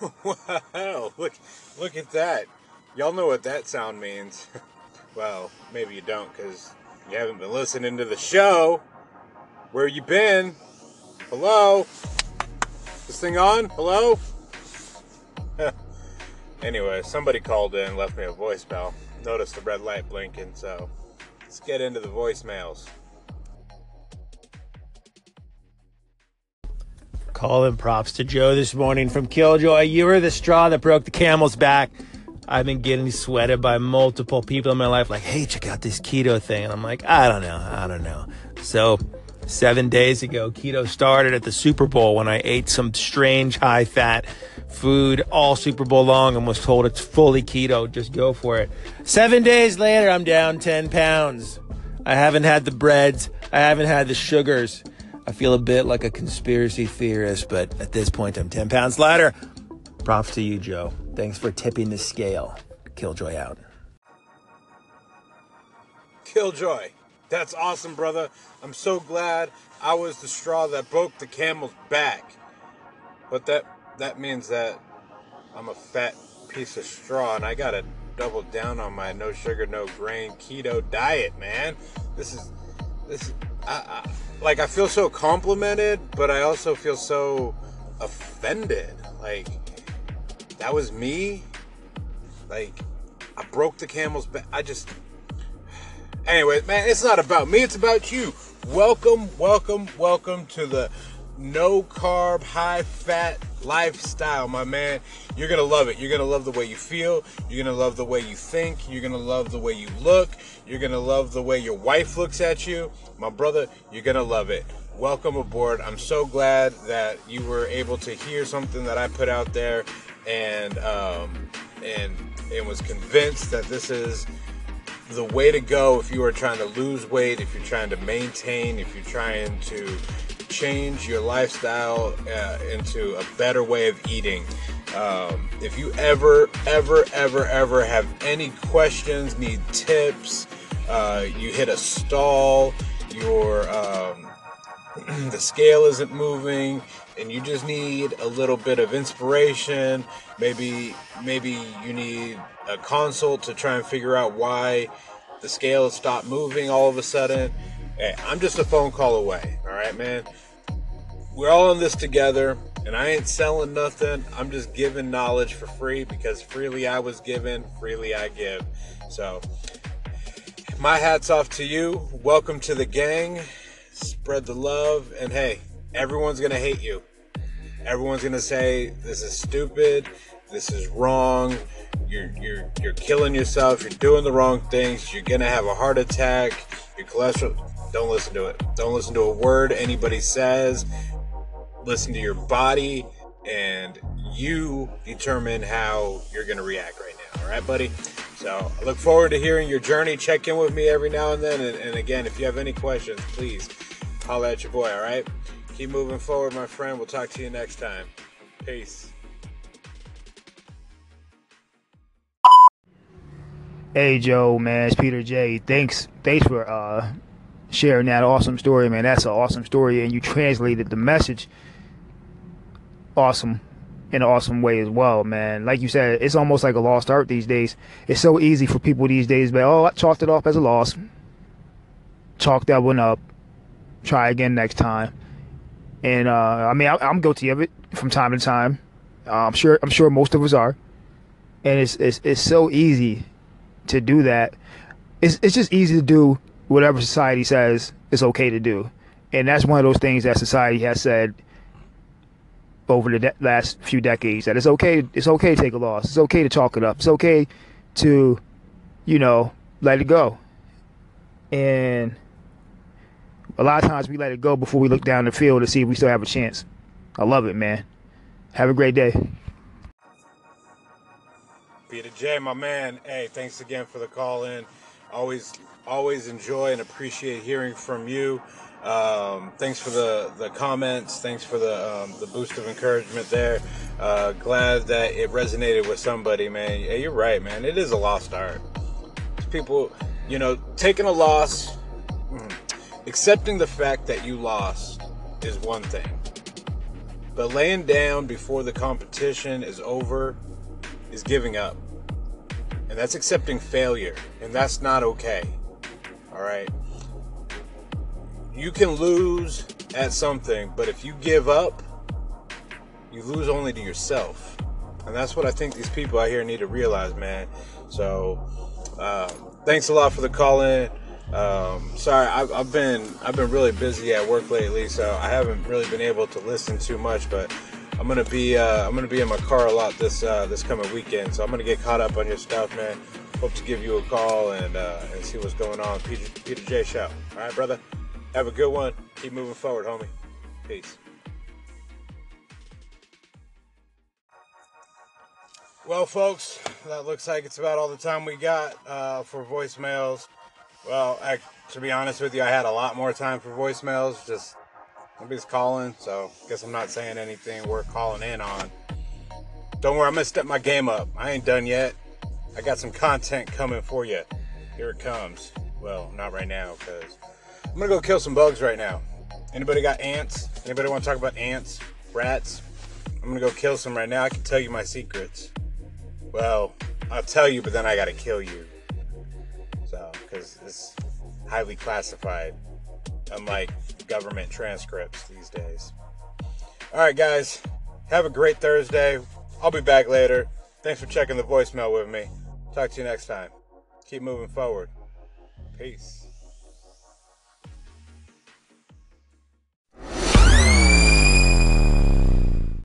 wow, look, look at that. Y'all know what that sound means. well, maybe you don't because you haven't been listening to the show. Where you been? Hello? This thing on? Hello? anyway, somebody called in, left me a voicemail. Noticed the red light blinking, so let's get into the voicemails. Calling props to Joe this morning from Killjoy. You were the straw that broke the camel's back. I've been getting sweated by multiple people in my life, like, hey, check out this keto thing. And I'm like, I don't know, I don't know. So, seven days ago, keto started at the Super Bowl when I ate some strange high fat food all Super Bowl long and was told it's fully keto. Just go for it. Seven days later, I'm down 10 pounds. I haven't had the breads, I haven't had the sugars. I feel a bit like a conspiracy theorist, but at this point, I'm 10 pounds lighter. Props to you, Joe. Thanks for tipping the scale. Killjoy out. Killjoy. That's awesome, brother. I'm so glad I was the straw that broke the camel's back. But that that means that I'm a fat piece of straw and I gotta double down on my no sugar, no grain keto diet, man. This is this is I, I like I feel so complimented, but I also feel so offended. Like that was me. Like I broke the camel's back. I just Anyway, man, it's not about me, it's about you. Welcome, welcome, welcome to the no carb, high fat lifestyle, my man. You're gonna love it. You're gonna love the way you feel. You're gonna love the way you think. You're gonna love the way you look. You're gonna love the way your wife looks at you. My brother, you're gonna love it. Welcome aboard. I'm so glad that you were able to hear something that I put out there and um, and and was convinced that this is the way to go if you are trying to lose weight, if you're trying to maintain, if you're trying to change your lifestyle uh, into a better way of eating. Um, if you ever, ever, ever, ever have any questions, need tips, uh, you hit a stall, your um, the scale isn't moving, and you just need a little bit of inspiration. Maybe, maybe you need a consult to try and figure out why the scale stopped moving all of a sudden. Hey, I'm just a phone call away. All right, man. We're all in this together, and I ain't selling nothing. I'm just giving knowledge for free because freely I was given, freely I give. So, my hat's off to you. Welcome to the gang. Spread the love, and hey, everyone's gonna hate you. Everyone's gonna say this is stupid, this is wrong, you're you're you're killing yourself, you're doing the wrong things, you're gonna have a heart attack, your cholesterol don't listen to it. Don't listen to a word anybody says. Listen to your body and you determine how you're gonna react right now. All right, buddy? So I look forward to hearing your journey. Check in with me every now and then. And, and again, if you have any questions, please holler at your boy, all right? Keep moving forward, my friend. We'll talk to you next time. Peace. Hey Joe, man, it's Peter J. Thanks, thanks for uh, sharing that awesome story, man. That's an awesome story, and you translated the message awesome in an awesome way as well, man. Like you said, it's almost like a lost art these days. It's so easy for people these days, but oh, I chalked it off as a loss. Chalk that one up. Try again next time. And uh, I mean, I, am guilty of it from time to time. Uh, I'm sure. I'm sure most of us are. And it's it's it's so easy to do that. It's it's just easy to do whatever society says is okay to do, and that's one of those things that society has said over the de- last few decades that it's okay. It's okay to take a loss. It's okay to chalk it up. It's okay to, you know, let it go. And a lot of times we let it go before we look down the field to see if we still have a chance. I love it, man. Have a great day. Peter J, my man. Hey, thanks again for the call in. Always, always enjoy and appreciate hearing from you. Um, thanks for the, the comments. Thanks for the um, the boost of encouragement there. Uh, glad that it resonated with somebody, man. Yeah, you're right, man. It is a lost art. People, you know, taking a loss, mm, accepting the fact that you lost is one thing. But laying down before the competition is over is giving up. And that's accepting failure. And that's not okay. All right. You can lose at something, but if you give up, you lose only to yourself. And that's what I think these people out here need to realize, man. So, um, thanks a lot for the call in. Um, sorry, I've, I've, been I've been really busy at work lately, so I haven't really been able to listen too much. But I'm gonna be uh, I'm gonna be in my car a lot this uh, this coming weekend, so I'm gonna get caught up on your stuff, man. Hope to give you a call and uh, and see what's going on. Peter, Peter J Show. All right, brother. Have a good one. Keep moving forward, homie. Peace. Well, folks, that looks like it's about all the time we got uh, for voicemails. Well, I, to be honest with you, I had a lot more time for voicemails. Just nobody's calling, so guess I'm not saying anything worth calling in on. Don't worry, I'm gonna step my game up. I ain't done yet. I got some content coming for you. Here it comes. Well, not right now, because I'm gonna go kill some bugs right now. Anybody got ants? Anybody want to talk about ants, rats? I'm gonna go kill some right now. I can tell you my secrets. Well, I'll tell you, but then I gotta kill you So, because it's highly classified, unlike government transcripts these days. All right, guys, have a great Thursday. I'll be back later. Thanks for checking the voicemail with me. Talk to you next time. Keep moving forward. Peace.